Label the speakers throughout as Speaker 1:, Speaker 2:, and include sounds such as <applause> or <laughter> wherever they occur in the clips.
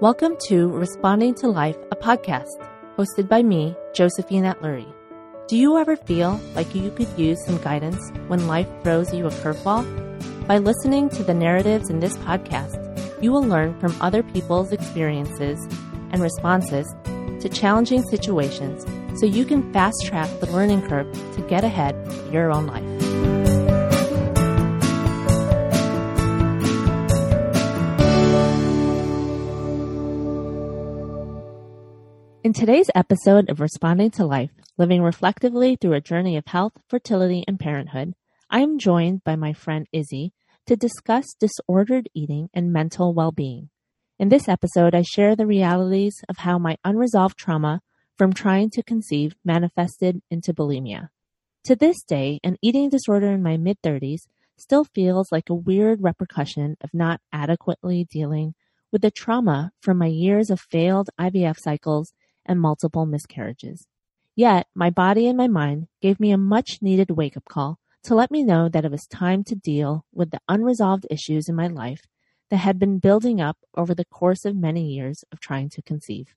Speaker 1: Welcome to Responding to Life, a podcast hosted by me, Josephine Atluri. Do you ever feel like you could use some guidance when life throws you a curveball? By listening to the narratives in this podcast, you will learn from other people's experiences and responses to challenging situations so you can fast track the learning curve to get ahead in your own life. In today's episode of Responding to Life, Living Reflectively Through a Journey of Health, Fertility, and Parenthood, I am joined by my friend Izzy to discuss disordered eating and mental well being. In this episode, I share the realities of how my unresolved trauma from trying to conceive manifested into bulimia. To this day, an eating disorder in my mid 30s still feels like a weird repercussion of not adequately dealing with the trauma from my years of failed IVF cycles and multiple miscarriages. Yet, my body and my mind gave me a much needed wake up call to let me know that it was time to deal with the unresolved issues in my life that had been building up over the course of many years of trying to conceive.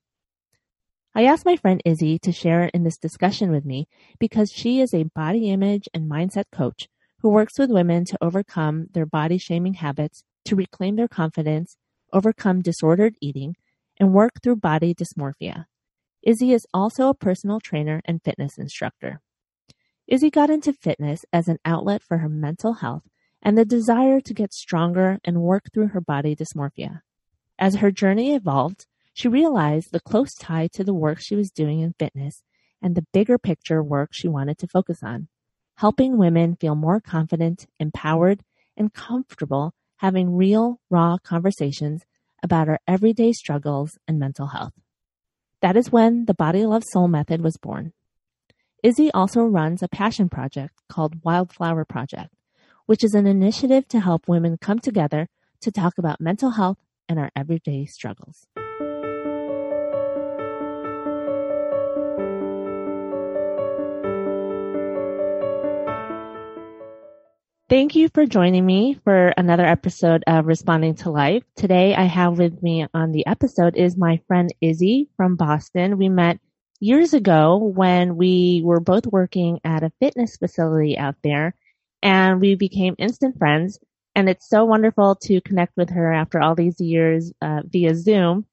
Speaker 1: I asked my friend Izzy to share in this discussion with me because she is a body image and mindset coach who works with women to overcome their body shaming habits, to reclaim their confidence, overcome disordered eating, and work through body dysmorphia. Izzy is also a personal trainer and fitness instructor. Izzy got into fitness as an outlet for her mental health and the desire to get stronger and work through her body dysmorphia. As her journey evolved, she realized the close tie to the work she was doing in fitness and the bigger picture work she wanted to focus on, helping women feel more confident, empowered, and comfortable having real, raw conversations about our everyday struggles and mental health. That is when the Body Love Soul method was born. Izzy also runs a passion project called Wildflower Project, which is an initiative to help women come together to talk about mental health and our everyday struggles. Thank you for joining me for another episode of Responding to Life. Today I have with me on the episode is my friend Izzy from Boston. We met years ago when we were both working at a fitness facility out there and we became instant friends. And it's so wonderful to connect with her after all these years uh, via Zoom.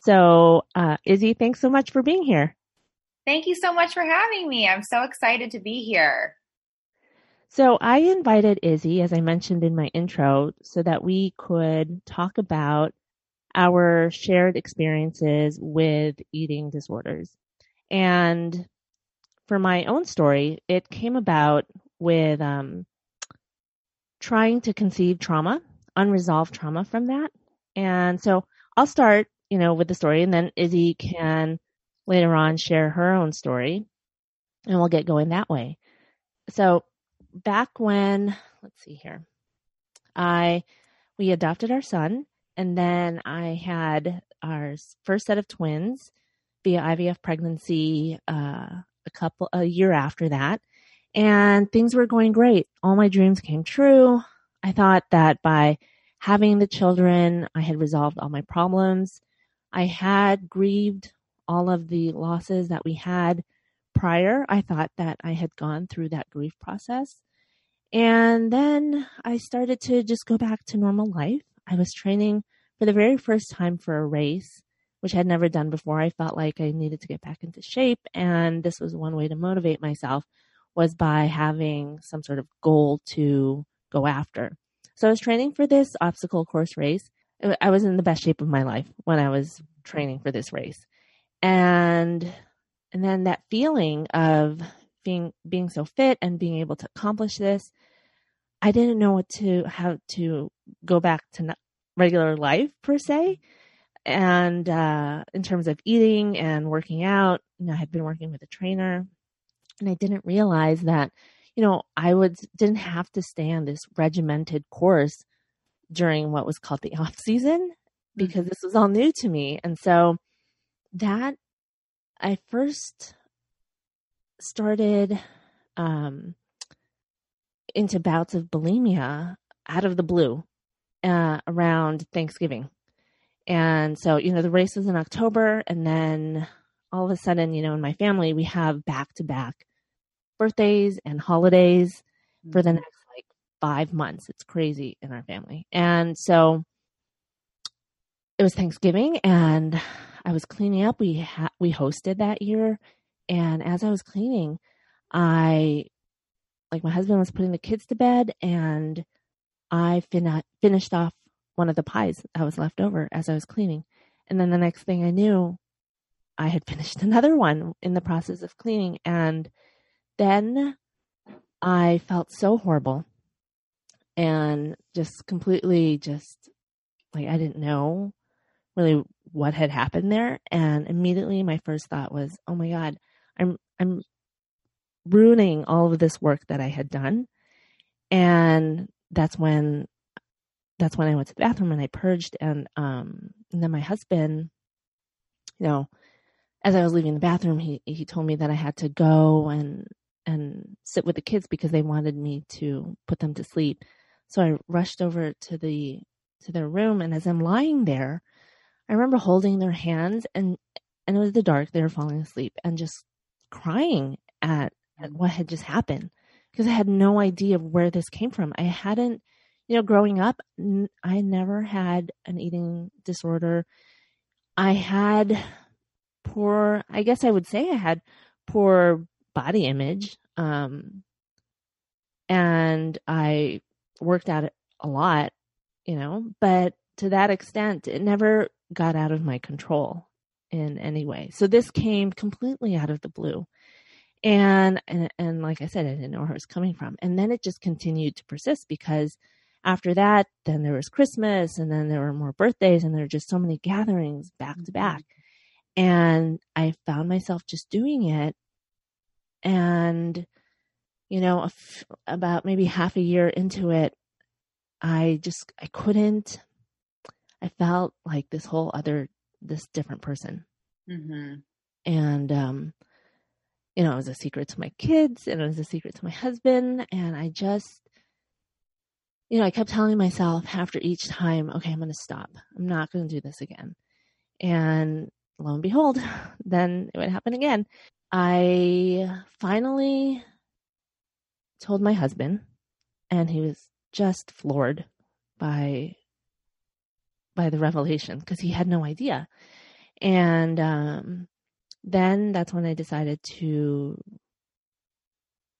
Speaker 1: So, uh, Izzy, thanks so much for being here.
Speaker 2: Thank you so much for having me. I'm so excited to be here.
Speaker 1: So I invited Izzy, as I mentioned in my intro, so that we could talk about our shared experiences with eating disorders. And for my own story, it came about with um, trying to conceive trauma, unresolved trauma from that. And so I'll start, you know, with the story and then Izzy can later on share her own story and we'll get going that way. So back when, let's see here, I, we adopted our son and then I had our first set of twins via IVF pregnancy, uh, a couple, a year after that. And things were going great. All my dreams came true. I thought that by having the children, I had resolved all my problems. I had grieved all of the losses that we had prior. I thought that I had gone through that grief process. And then I started to just go back to normal life. I was training for the very first time for a race, which I had never done before. I felt like I needed to get back into shape. And this was one way to motivate myself was by having some sort of goal to go after. So I was training for this obstacle course race. I was in the best shape of my life when I was training for this race. And and then that feeling of being being so fit and being able to accomplish this i didn't know what to how to go back to regular life per se and uh, in terms of eating and working out you know i had been working with a trainer and i didn't realize that you know i would didn't have to stay on this regimented course during what was called the <laughs> off season because mm-hmm. this was all new to me and so that i first started um, into bouts of bulimia out of the blue uh, around Thanksgiving. And so, you know, the race was in October and then all of a sudden, you know, in my family, we have back to back birthdays and holidays for the next like five months. It's crazy in our family. And so it was Thanksgiving and I was cleaning up. We ha- we hosted that year. And as I was cleaning, I like my husband was putting the kids to bed and I fin- finished off one of the pies that was left over as I was cleaning. And then the next thing I knew, I had <laughs> finished another one in the process of cleaning. And then I felt so horrible and just completely just like I didn't know really what had happened there. And immediately my first thought was, oh my God, I'm, I'm ruining all of this work that I had done. And that's when, that's when I went to the bathroom and I purged. And, um, and then my husband, you know, as I was leaving the bathroom, he, he told me that I had to go and, and sit with the kids because they wanted me to put them to sleep. So I rushed over to the, to their room. And as I'm lying there, I remember holding their hands and, and it was the dark. They were falling asleep and just crying at, at what had just happened because I had no idea of where this came from. I hadn't, you know, growing up, I never had an eating disorder. I had poor, I guess I would say I had poor body image. Um, and I worked at it a lot, you know, but to that extent, it never got out of my control in any way. So this came completely out of the blue. And, and, and like I said, I didn't know where it was coming from. And then it just continued to persist because after that, then there was Christmas and then there were more birthdays and there were just so many gatherings back to back. Mm-hmm. And I found myself just doing it. And, you know, about maybe half a year into it, I just, I couldn't I felt like this whole other, this different person. Mm-hmm. And, um, you know, it was a secret to my kids and it was a secret to my husband. And I just, you know, I kept telling myself after each time, okay, I'm going to stop. I'm not going to do this again. And lo and behold, <laughs> then it would happen again. I finally told my husband, and he was just floored by by the revelation because he had no idea. And um, then that's when I decided to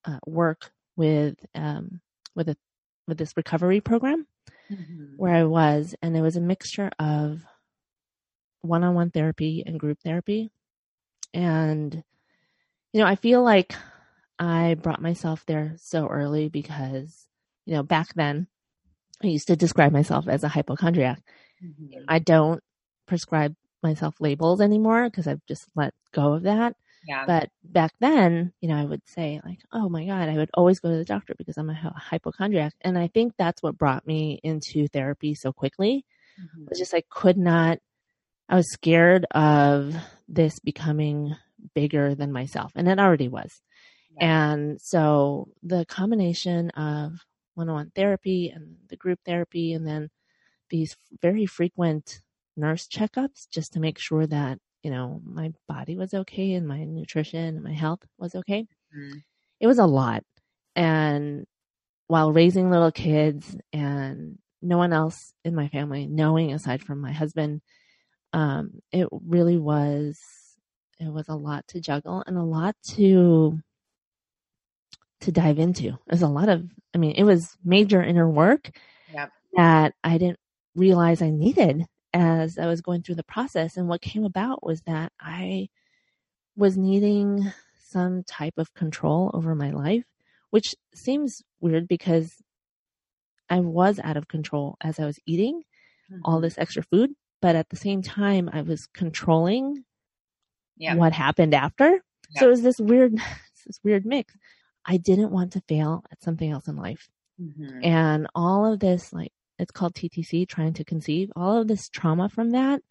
Speaker 1: uh, work with um, with a with this recovery program mm-hmm. where I was, and it was a mixture of one-on-one therapy and group therapy. And you know, I feel like I brought myself there so early because you know back then I used to describe myself as a hypochondriac Mm-hmm. I don't prescribe myself labels anymore because I've just let go of that. Yeah. But back then, you know, I would say like, "Oh my god, I would always go to the doctor because I'm a hypochondriac." And I think that's what brought me into therapy so quickly. Mm-hmm. It was just I could not I was scared of this becoming bigger than myself, and it already was. Yeah. And so the combination of one-on-one therapy and the group therapy and then these very frequent nurse checkups just to make sure that, you know, my body was okay and my nutrition and my health was okay. Mm-hmm. It was a lot. And while raising little kids and no one else in my family knowing aside from my husband, um, it really was, it was a lot to juggle and a lot to, to dive into. It was a lot of, I mean, it was major inner work yep. that I didn't realize I needed as I was going through the process. And what came about was that I was needing some type of control over my life, which seems weird because I was out of control as I was eating mm-hmm. all this extra food. But at the same time, I was controlling yeah. what happened after. Yeah. So it was this weird, <laughs> this weird mix. I didn't want to fail at something else in life. Mm-hmm. And all of this like it's called TTC, trying to conceive, all of this trauma from that.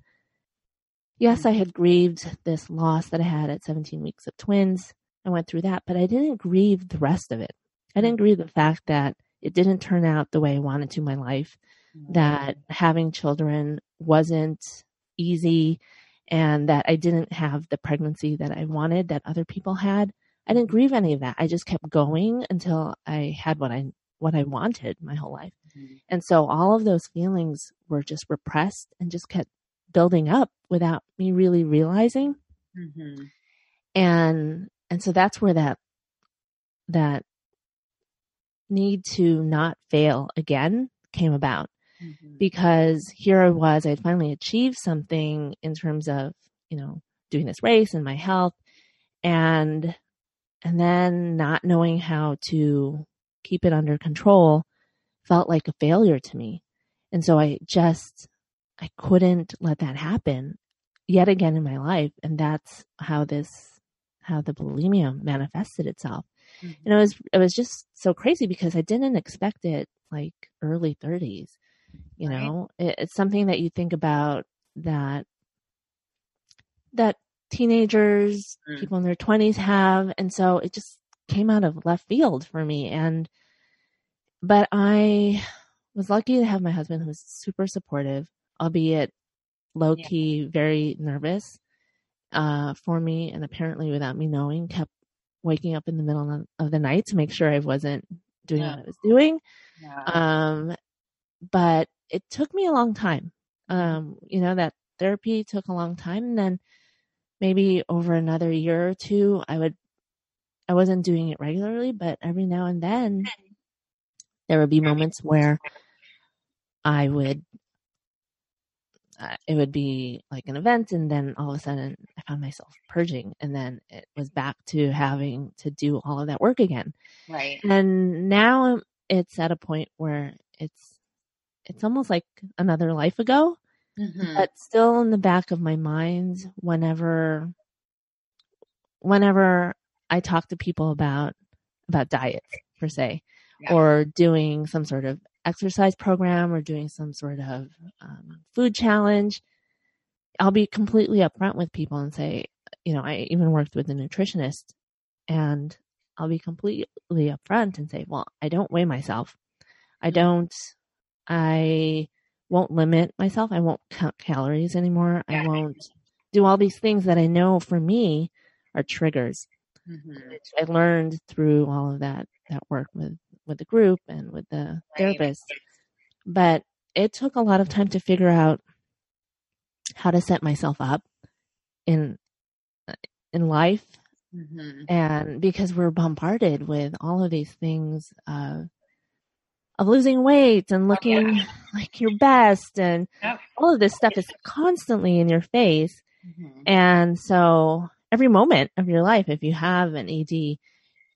Speaker 1: Yes, I had grieved this loss that I had at 17 weeks of twins. I went through that, but I didn't grieve the rest of it. I didn't grieve the fact that it didn't turn out the way I wanted to in my life, mm-hmm. that having children wasn't easy and that I didn't have the pregnancy that I wanted that other people had. I didn't grieve any of that. I just kept going until I had what I what I wanted my whole life. Mm-hmm. And so all of those feelings were just repressed and just kept building up without me really realizing. Mm-hmm. And and so that's where that that need to not fail again came about mm-hmm. because here I was, I had finally achieved something in terms of, you know, doing this race and my health and, and then not knowing how to keep it under control felt like a failure to me. And so I just, I couldn't let that happen yet again in my life. And that's how this, how the bulimia manifested itself. Mm-hmm. And it was, it was just so crazy because I didn't expect it like early 30s. You right. know, it, it's something that you think about that that teenagers, mm. people in their 20s have, and so it just came out of left field for me. And but I was lucky to have my husband who was super supportive, albeit low key, yeah. very nervous uh, for me, and apparently without me knowing, kept waking up in the middle of the night to make sure I wasn't doing yeah. what I was doing. Yeah. Um, but it took me a long time. Um, you know, that therapy took a long time. And then maybe over another year or two, I would, I wasn't doing it regularly, but every now and then there would be moments where I would, uh, it would be like an event and then all of a sudden I found myself purging and then it was back to having to do all of that work again.
Speaker 2: Right.
Speaker 1: And now it's at a point where it's it's almost like another life ago, mm-hmm. but still in the back of my mind whenever whenever I talk to people about about diets per se, yeah. or doing some sort of exercise program or doing some sort of um, food challenge, I'll be completely upfront with people and say, you know, I even worked with a nutritionist and I'll be completely upfront and say, well, I don't weigh myself. I mm-hmm. don't I won't limit myself. I won't count calories anymore. I won't do all these things that I know for me are triggers. Mm-hmm. I learned through all of that that work with with the group and with the therapist. But it took a lot of time to figure out how to set myself up in in life mm-hmm. and because we're bombarded with all of these things uh, of losing weight and looking yeah. <laughs> like your best and yep. all of this stuff is <laughs> constantly in your face. Mm-hmm. And so every moment of your life, if you have an ED,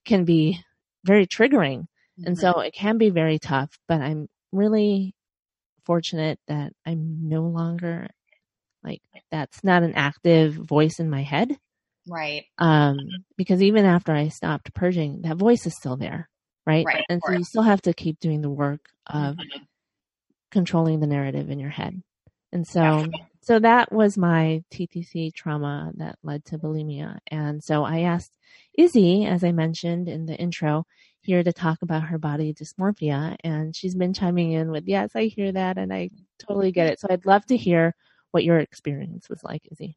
Speaker 1: can be very triggering. Mm-hmm. And so it can be very tough, but I'm really fortunate that I'm no longer like that's not an active voice in my head.
Speaker 2: Right.
Speaker 1: Um, because even after I stopped purging, that voice is still there right? right and so you still have to keep doing the work of mm-hmm. controlling the narrative in your head. And so, yeah. so that was my TTC trauma that led to bulimia. And so I asked Izzy, as I mentioned in the intro, here to talk about her body dysmorphia. And she's been chiming in with, yes, I hear that and I totally get it. So I'd love to hear what your experience was like, Izzy.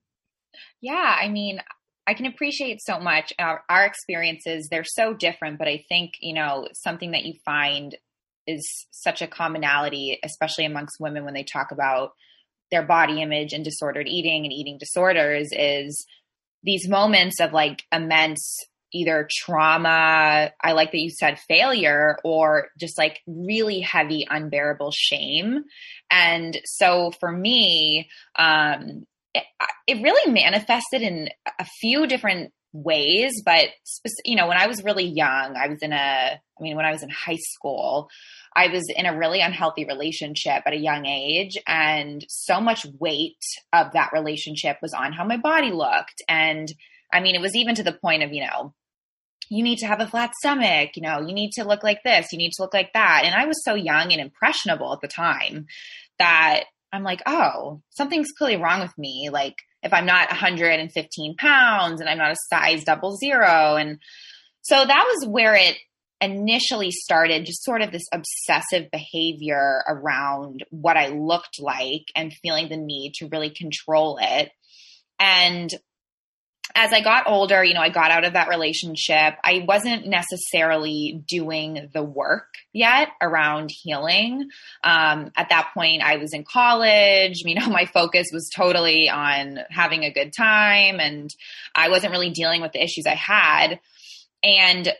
Speaker 2: Yeah, I mean, I can appreciate so much our, our experiences. They're so different, but I think, you know, something that you find is such a commonality, especially amongst women when they talk about their body image and disordered eating and eating disorders is these moments of like immense either trauma, I like that you said failure, or just like really heavy, unbearable shame. And so for me, um, it, it really manifested in a few different ways but you know when i was really young i was in a i mean when i was in high school i was in a really unhealthy relationship at a young age and so much weight of that relationship was on how my body looked and i mean it was even to the point of you know you need to have a flat stomach you know you need to look like this you need to look like that and i was so young and impressionable at the time that I'm like, oh, something's clearly wrong with me. Like if I'm not 115 pounds and I'm not a size double zero. And so that was where it initially started just sort of this obsessive behavior around what I looked like and feeling the need to really control it. And as I got older, you know, I got out of that relationship. I wasn't necessarily doing the work yet around healing. Um, at that point, I was in college. You know, <laughs> my focus was totally on having a good time, and I wasn't really dealing with the issues I had. And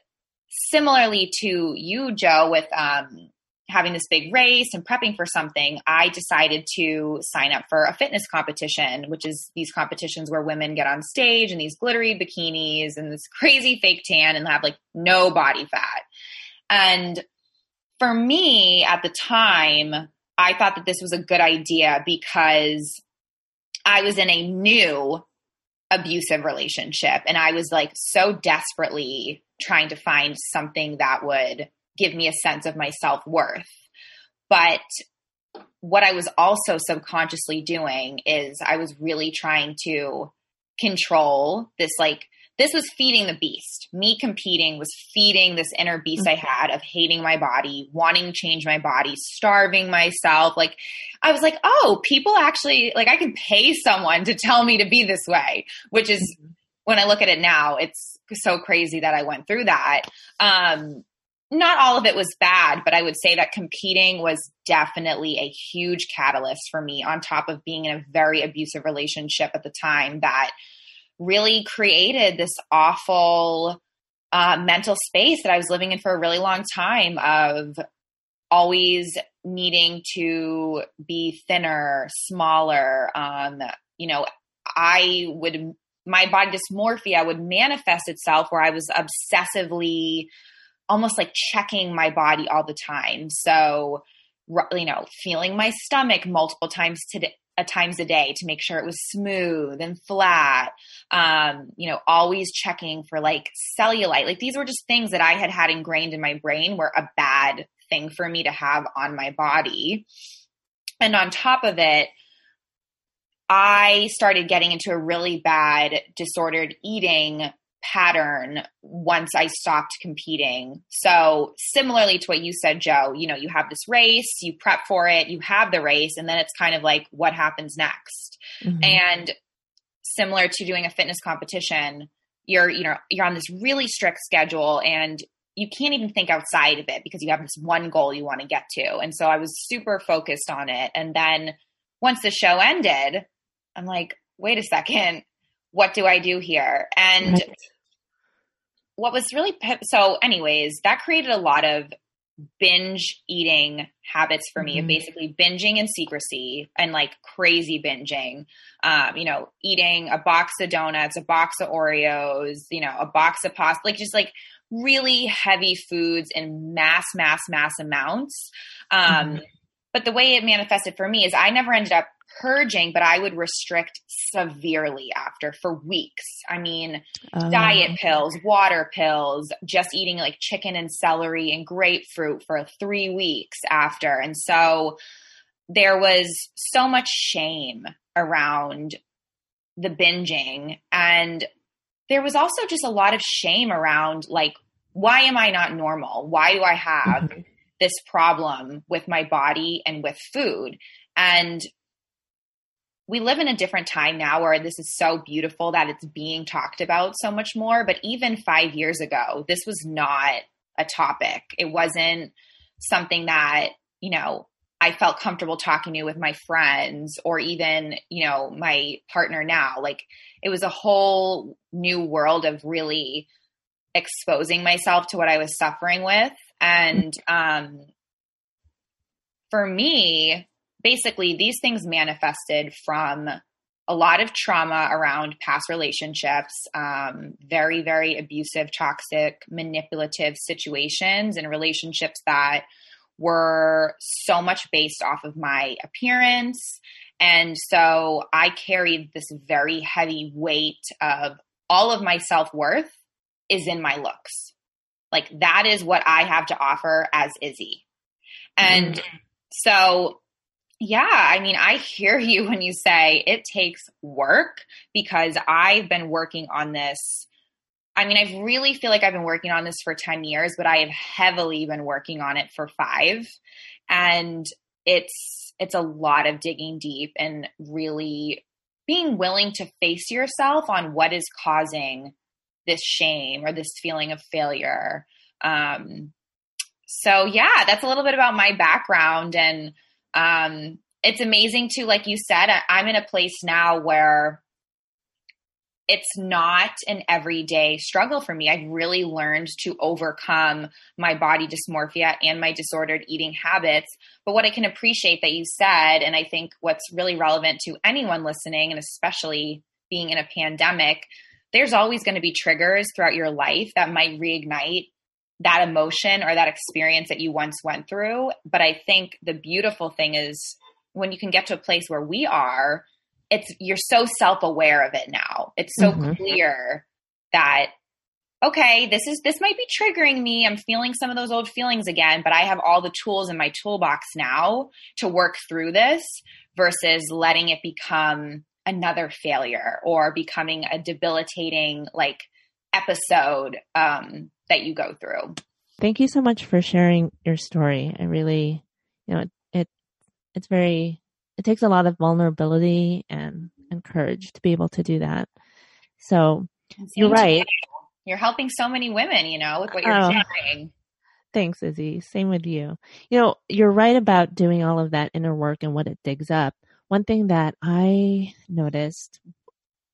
Speaker 2: similarly to you, Joe, with um, having this big race and prepping for something, I decided to sign up for a fitness competition, which is these competitions where women get on stage in these glittery bikinis and this crazy fake tan and have like no body fat. And for me at the time, I thought that this was a good idea because I was in a new abusive relationship and I was like so desperately trying to find something that would give me a sense of my self worth. But what I was also subconsciously doing is I was really trying to control this like this was feeding the beast. Me competing was feeding this inner beast I had of hating my body, wanting to change my body, starving myself. Like, I was like, oh, people actually, like, I can pay someone to tell me to be this way, which is, mm-hmm. when I look at it now, it's so crazy that I went through that. Um, not all of it was bad, but I would say that competing was definitely a huge catalyst for me, on top of being in a very abusive relationship at the time that really created this awful uh, mental space that I was living in for a really long time of always needing to be thinner, smaller. Um, you know, I would, my body dysmorphia would manifest itself where I was obsessively almost like checking my body all the time. So, you know, feeling my stomach multiple times today, uh, times a day to make sure it was smooth and flat. Um, you know, always checking for like cellulite. Like these were just things that I had had ingrained in my brain were a bad thing for me to have on my body. And on top of it, I started getting into a really bad disordered eating pattern once I stopped competing. So, similarly to what you said, Joe, you know, you have this race, you prep for it, you have the race, and then it's kind of like what happens next. Mm-hmm. And similar to doing a fitness competition, you're, you know, you're on this really strict schedule and you can't even think outside of it because you have this one goal you want to get to. And so I was super focused on it. And then once the show ended, I'm like, wait a second, what do I do here? And right what was really so anyways that created a lot of binge eating habits for me mm-hmm. of basically binging in secrecy and like crazy binging um, you know eating a box of donuts a box of oreos you know a box of pasta like just like really heavy foods in mass mass mass amounts um, mm-hmm. but the way it manifested for me is i never ended up purging, but I would restrict severely after for weeks. I mean, um, diet pills, water pills, just eating like chicken and celery and grapefruit for three weeks after. And so there was so much shame around the binging. And there was also just a lot of shame around like, why am I not normal? Why do I have mm-hmm. this problem with my body and with food? And we live in a different time now where this is so beautiful that it's being talked about so much more. But even five years ago, this was not a topic. It wasn't something that, you know, I felt comfortable talking to with my friends or even, you know, my partner now. Like it was a whole new world of really exposing myself to what I was suffering with. And um, for me, basically these things manifested from a lot of trauma around past relationships, um, very, very abusive, toxic, manipulative situations and relationships that were so much based off of my appearance. And so I carried this very heavy weight of all of my self worth is in my looks. Like that is what I have to offer as Izzy. And mm. so yeah, I mean, I hear you when you say it takes work because I've been working on this I mean, I really feel like I've been working on this for 10 years, but I have heavily been working on it for five. And it's, it's a lot of digging deep and really being willing to face yourself on what is causing this shame or this feeling of failure. Um, so yeah, that's a little bit about my background and, um, it's amazing to, like you said, I'm in a place now where it's not an everyday struggle for me. I've really learned to overcome my body dysmorphia and my disordered eating habits. But what I can appreciate that you said, and I think what's really relevant to anyone listening, and especially being in a pandemic, there's always going to be triggers throughout your life that might reignite that emotion or that experience that you once went through. But I think the beautiful thing is when you can get to a place where we are it's you're so self-aware of it now. It's so mm-hmm. clear that okay, this is this might be triggering me. I'm feeling some of those old feelings again, but I have all the tools in my toolbox now to work through this versus letting it become another failure or becoming a debilitating like episode um, that you go through.
Speaker 1: Thank you so much for sharing your story. I really, you know, it, it it's very it takes a lot of vulnerability and, and courage to be able to do that. So you're right.
Speaker 2: You're helping so many women, you know, with what you're oh, sharing.
Speaker 1: Thanks, Izzy. Same with you. You know, you're right about doing all of that inner work and what it digs up. One thing that I noticed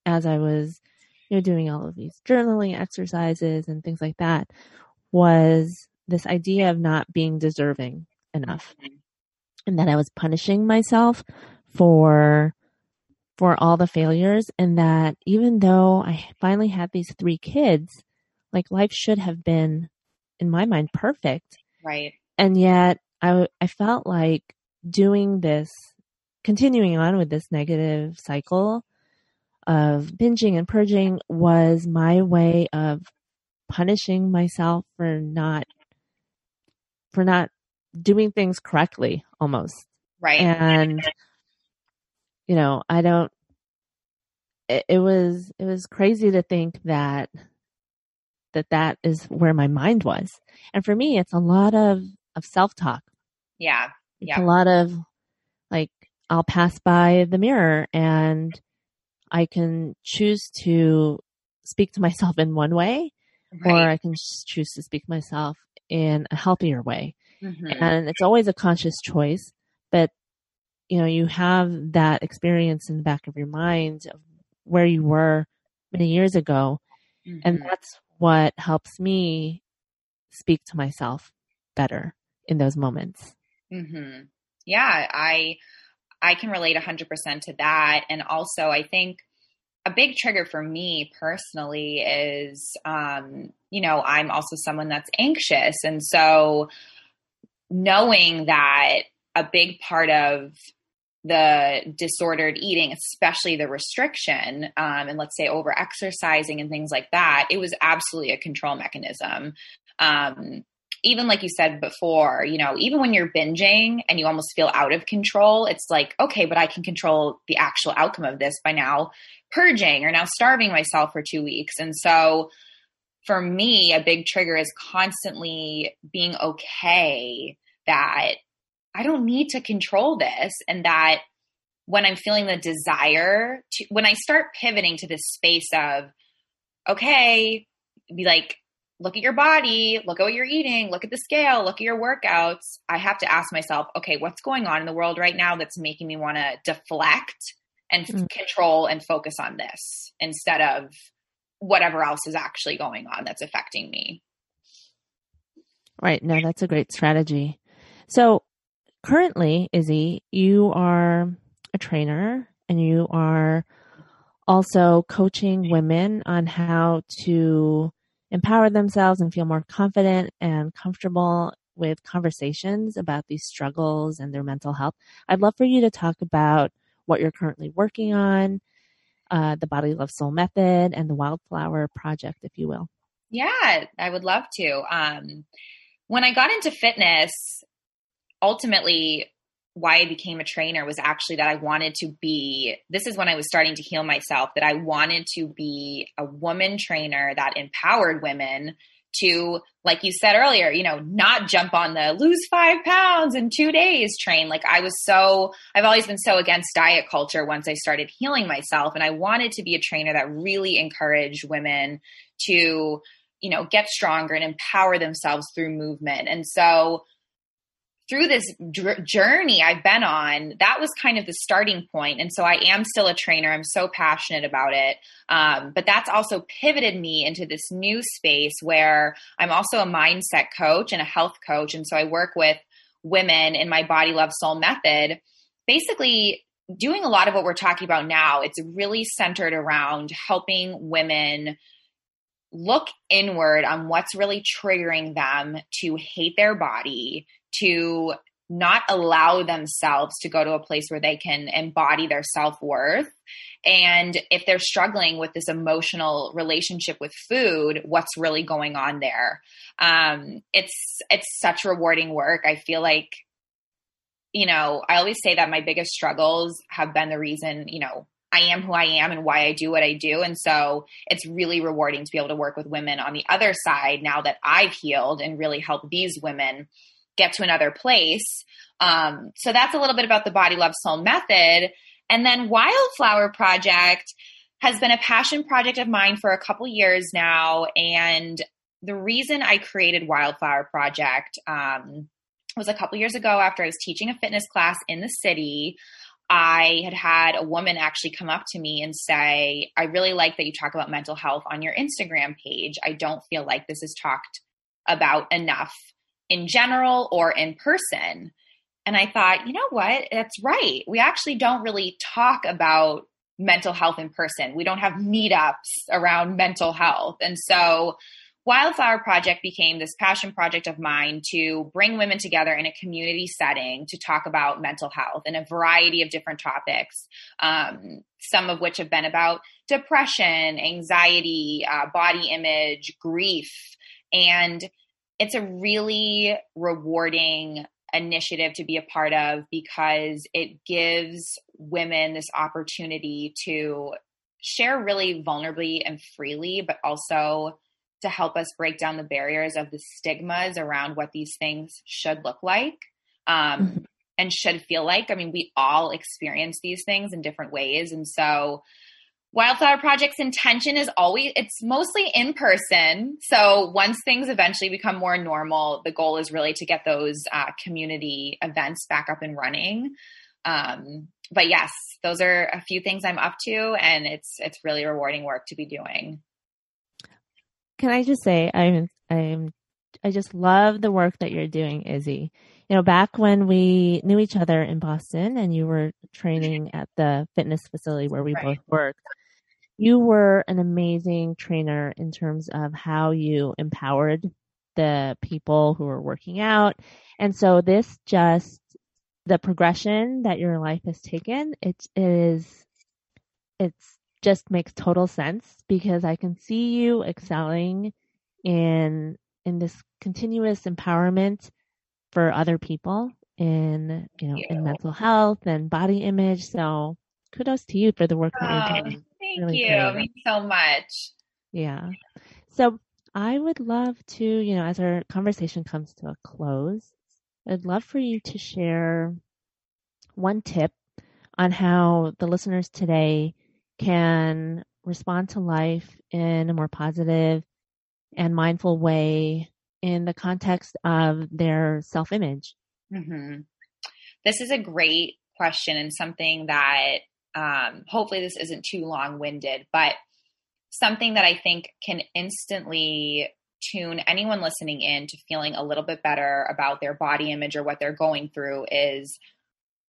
Speaker 1: as I was, you know, doing all of these journaling exercises and things like that was this idea of not being deserving enough. Mm-hmm and that I was punishing myself for for all the failures and that even though I finally had these three kids, like life should have been in my mind perfect.
Speaker 2: Right.
Speaker 1: And yet I I felt like doing this continuing on with this negative cycle of binging and purging was my way of punishing myself for not for not doing things correctly almost.
Speaker 2: Right.
Speaker 1: And, you know, I don't, it, it was, it was crazy to think that, that that is where my mind was. And for me, it's a lot of, of self talk.
Speaker 2: Yeah.
Speaker 1: It's yeah. a lot of like, I'll pass by the mirror and I can choose to speak to myself in one way, right. or I can choose to speak to myself in a healthier way. Mm-hmm. And it's always a conscious choice, but you know, you have that experience in the back of your mind of where you were many years ago. Mm-hmm. And that's what helps me speak to myself better in those moments.
Speaker 2: Mm-hmm. Yeah, I I can relate 100% to that and also I think a big trigger for me personally is um you know, I'm also someone that's anxious and so knowing that a big part of the disordered eating, especially the restriction, um, and let's say over exercising and things like that, it was absolutely a control mechanism. Um, even like you said before, you know, even when you're binging and you almost feel out of control, it's like, okay, but I can control the actual outcome of this by now purging or now starving myself for two weeks. And so for me, a big trigger is constantly being okay that I don't need to control this and that when I'm feeling the desire to, when I start pivoting to this space of, okay, be like, look at your body, look at what you're eating, look at the scale, look at your workouts. I have to ask myself, okay, what's going on in the world right now that's making me want to deflect and mm-hmm. control and focus on this instead of whatever else is actually going on that's affecting me.
Speaker 1: Right. No, that's a great strategy. So currently, Izzy, you are a trainer and you are also coaching women on how to empower themselves and feel more confident and comfortable with conversations about these struggles and their mental health. I'd love for you to talk about what you're currently working on uh, the Body Love Soul Method and the Wildflower Project, if you will.
Speaker 2: Yeah, I would love to. Um, when I got into fitness, ultimately, why I became a trainer was actually that I wanted to be, this is when I was starting to heal myself, that I wanted to be a woman trainer that empowered women to, like you said earlier, you know, not jump on the lose five pounds in two days train. Like I was so, I've always been so against diet culture once I started healing myself. And I wanted to be a trainer that really encouraged women to, you know, get stronger and empower themselves through movement. And so, through this journey I've been on, that was kind of the starting point. And so I am still a trainer. I'm so passionate about it. Um, but that's also pivoted me into this new space where I'm also a mindset coach and a health coach. And so I work with women in my Body Love Soul method, basically doing a lot of what we're talking about now. It's really centered around helping women look inward on what's really triggering them to hate their body, to not allow themselves to go to a place where they can embody their self-worth. And if they're struggling with this emotional relationship with food what's really going on there? Um, it's it's such rewarding work. I feel like you know i always say that my biggest struggles have been the reason you know I am who I am and why I do what I do. And so it's really rewarding to be able to work with women on the other side now that I've healed and really help these women get to another place. Um, so that's a little bit about the Body Love Soul method. And then Wildflower Project has been a passion project of mine for a couple years now. And the reason I created Wildflower Project um, was a couple years ago after I was teaching a fitness class in the city. I had had a woman actually come up to me and say, I really like that you talk about mental health on your Instagram page. I don't feel like this is talked about enough in general or in person. And I thought, you know what? That's right. We actually don't really talk about mental health in person. We don't have meetups around mental health. And so Wildflower Project became this passion project of mine to bring women together in a community setting to talk about mental health and a variety of different topics, um, some of which have been about depression, anxiety, uh, body image, grief. And it's a really rewarding initiative to be a part of because it gives women this opportunity to share really vulnerably and freely, but also to help us break down the barriers of the stigmas around what these things should look like um, mm-hmm. and should feel like. I mean, we all experience these things in different ways. And so, Wildflower Project's intention is always, it's mostly in person. So once things eventually become more normal, the goal is really to get those uh, community events back up and running. Um, but yes, those are a few things I'm up to, and it's it's really rewarding work to be doing.
Speaker 1: Can I just say I'm I'm I just love the work that you're doing, Izzy. You know, back when we knew each other in Boston and you were training at the fitness facility where we right. both worked, you were an amazing trainer in terms of how you empowered the people who were working out. And so this just the progression that your life has taken, it is it's just makes total sense because I can see you excelling in in this continuous empowerment for other people in you know in mental health and body image. So kudos to you for the work that you're ah. doing.
Speaker 2: Thank really you. Great. So much.
Speaker 1: Yeah. So I would love to, you know, as our conversation comes to a close, I'd love for you to share one tip on how the listeners today can respond to life in a more positive and mindful way in the context of their self image?
Speaker 2: Mm-hmm. This is a great question and something that um, hopefully this isn't too long winded, but something that I think can instantly tune anyone listening in to feeling a little bit better about their body image or what they're going through is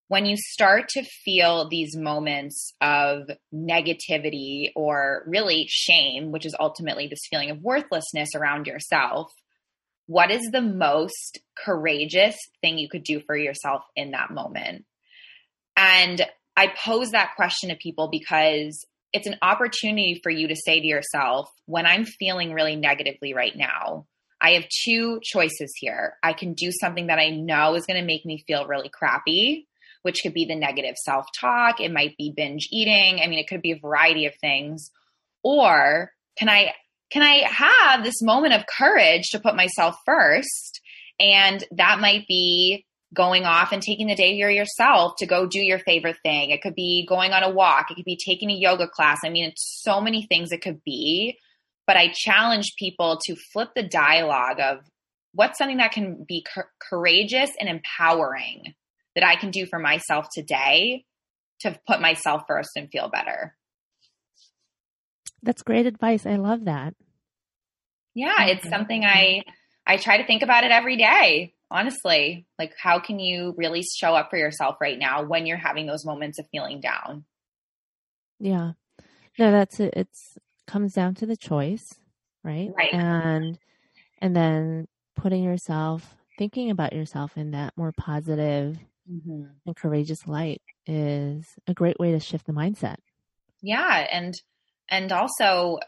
Speaker 2: when you start to feel these moments of negativity or really shame, which is ultimately this feeling of worthlessness around yourself, what is the most courageous thing you could do for yourself in that moment? And I pose that question to people because it's an opportunity for you to say to yourself, when I'm feeling really negatively right now, I have two choices here. I can do something that I know is going to make me feel really crappy, which could be the negative self talk. It might be binge eating. I mean, it could be a variety of things. Or can I, can I have this moment of courage to put myself first? And that might be going off and taking the day here yourself to go do your favorite thing. It could be going on a walk. It could be taking a yoga class. I mean, it's so many things it could be. But I challenge people to flip the dialogue of what's something that can be courageous and empowering that I can do for myself today to put myself first and feel better.
Speaker 1: That's great advice. I love that.
Speaker 2: Yeah, it's something I I try to think about it every day. Honestly, like how can you really show up for yourself right now when you're having those moments of feeling down?
Speaker 1: Yeah. No, that's it. It's comes down to the choice, right?
Speaker 2: Right.
Speaker 1: And and then putting yourself, thinking about yourself in that more positive mm-hmm. and courageous light is a great way to shift the mindset.
Speaker 2: Yeah, and and also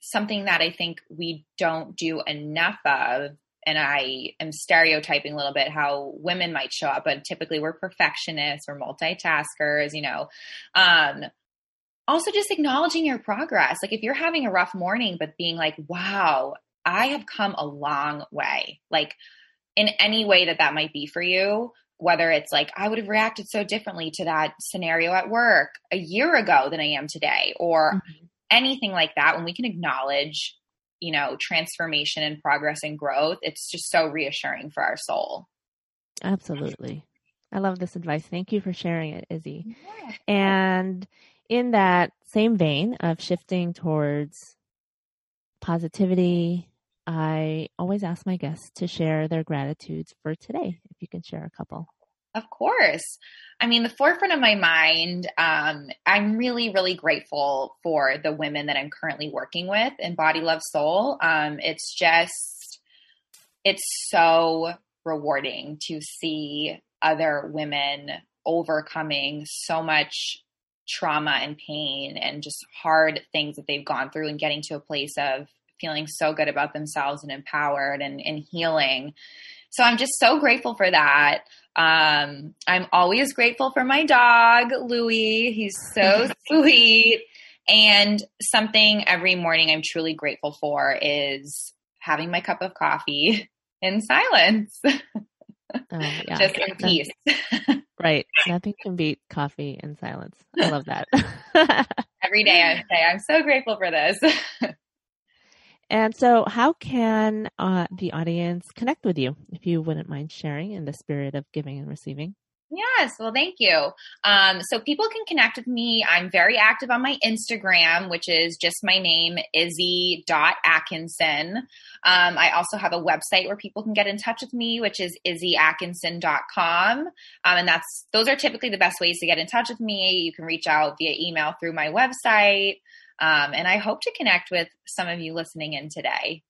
Speaker 2: something that I think we don't do enough of and I am stereotyping a little bit how women might show up, but typically we're perfectionists or multitaskers, you know. Um, also just acknowledging your progress. Like if you're having a rough morning, but being like, wow, I have come a long way. Like in any way that that might be for you, whether it's like, I would have reacted so differently to that scenario at work a year ago than I am today, or mm-hmm. anything like that, when we can acknowledge, you know, transformation and progress and growth, it's just so reassuring for our soul.
Speaker 1: Absolutely. I love this advice. Thank you for sharing it, Izzy. Yeah. And in that same vein of shifting towards positivity, I always ask my guests to share their gratitudes for today. If you can share a couple.
Speaker 2: Of course. I mean, the forefront of my mind, um, I'm really, really grateful for the women that I'm currently working with in Body Love Soul. Um, it's just, it's so rewarding to see other women overcoming so much trauma and pain and just hard things that they've gone through and getting to a place of feeling so good about themselves and empowered and, and healing. So I'm just so grateful for that. Um, I'm always grateful for my dog, Louie. He's so <laughs> sweet. And something every morning I'm truly grateful for is having my cup of coffee <laughs> in silence. Oh, yeah. <laughs> Just in peace.
Speaker 1: Right. Nothing can beat coffee and silence. I love that.
Speaker 2: Every day I say, I'm so grateful for this.
Speaker 1: And so, how can uh, the audience connect with you if you wouldn't mind sharing in the spirit of giving and receiving?
Speaker 2: Yes, well, thank you. Um, so people can connect with me. I'm very active on my Instagram, which is just my name, izzy.atkinson. Um, I also have a website where people can get in touch with me, which is izzyatkinson.com. Um, and that's those are typically the best ways to get in touch with me. You can reach out via email through my website. Um, and I hope to connect with some of you listening in today.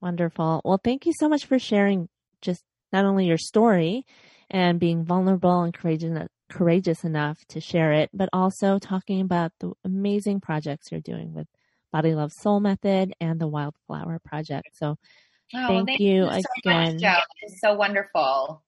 Speaker 1: Wonderful. Well, thank you so much for sharing just not only your story, and being vulnerable and courageous, courageous enough to share it, but also talking about the amazing projects you're doing with Body Love Soul Method and the Wildflower Project. So oh, thank, thank, you, you so again.
Speaker 2: Much, it's so wonderful.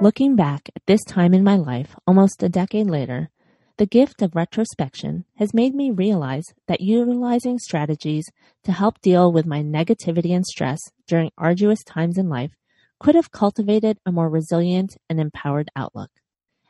Speaker 1: Looking back at this time in my life, almost a decade later, the gift of retrospection has made me realize that utilizing strategies to help deal with my negativity and stress during arduous times in life could have cultivated a more resilient and empowered outlook.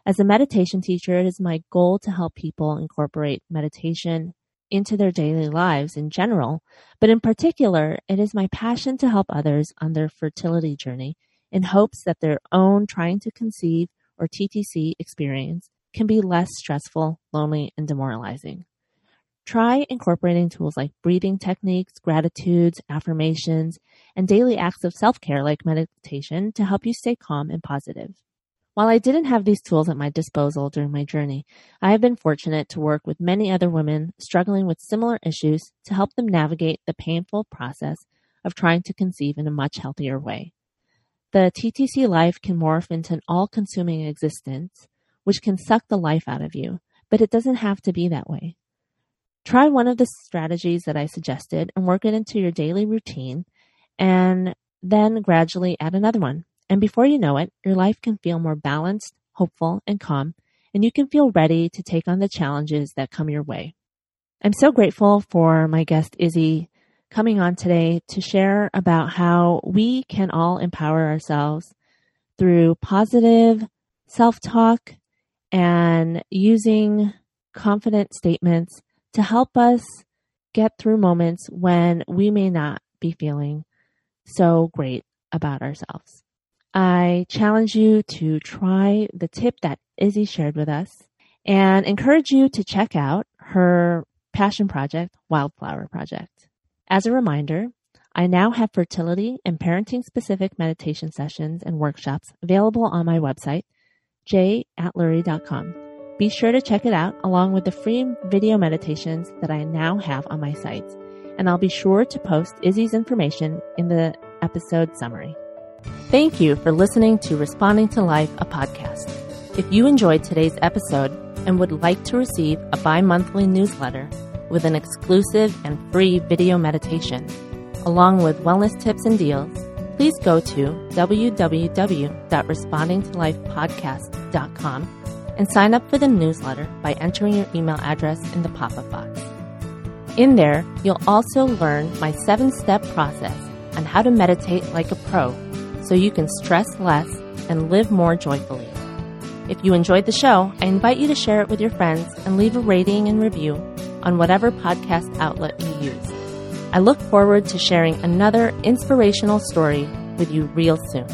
Speaker 1: As a meditation teacher, it is my goal to help people incorporate meditation into their daily lives in general, but in particular, it is my passion to help others on their fertility journey in hopes that their own trying to conceive or TTC experience can be less stressful, lonely, and demoralizing. Try incorporating tools like breathing techniques, gratitudes, affirmations, and daily acts of self care like meditation to help you stay calm and positive. While I didn't have these tools at my disposal during my journey, I have been fortunate to work with many other women struggling with similar issues to help them navigate the painful process of trying to conceive in a much healthier way. The TTC life can morph into an all consuming existence which can suck the life out of you, but it doesn't have to be that way. Try one of the strategies that I suggested and work it into your daily routine, and then gradually add another one. And before you know it, your life can feel more balanced, hopeful, and calm, and you can feel ready to take on the challenges that come your way. I'm so grateful for my guest, Izzy, coming on today to share about how we can all empower ourselves through positive self talk and using confident statements to help us get through moments when we may not be feeling so great about ourselves. I challenge you to try the tip that Izzy shared with us and encourage you to check out her passion project, Wildflower Project. As a reminder, I now have fertility and parenting specific meditation sessions and workshops available on my website, jatatlurie.com. Be sure to check it out along with the free video meditations that I now have on my site. And I'll be sure to post Izzy's information in the episode summary. Thank you for listening to Responding to Life, a podcast. If you enjoyed today's episode and would like to receive a bi monthly newsletter with an exclusive and free video meditation, along with wellness tips and deals, please go to www.respondingtolifepodcast.com and sign up for the newsletter by entering your email address in the pop up box. In there, you'll also learn my seven step process on how to meditate like a pro so you can stress less and live more joyfully. If you enjoyed the show, I invite you to share it with your friends and leave a rating and review on whatever podcast outlet you use. I look forward to sharing another inspirational story with you real soon.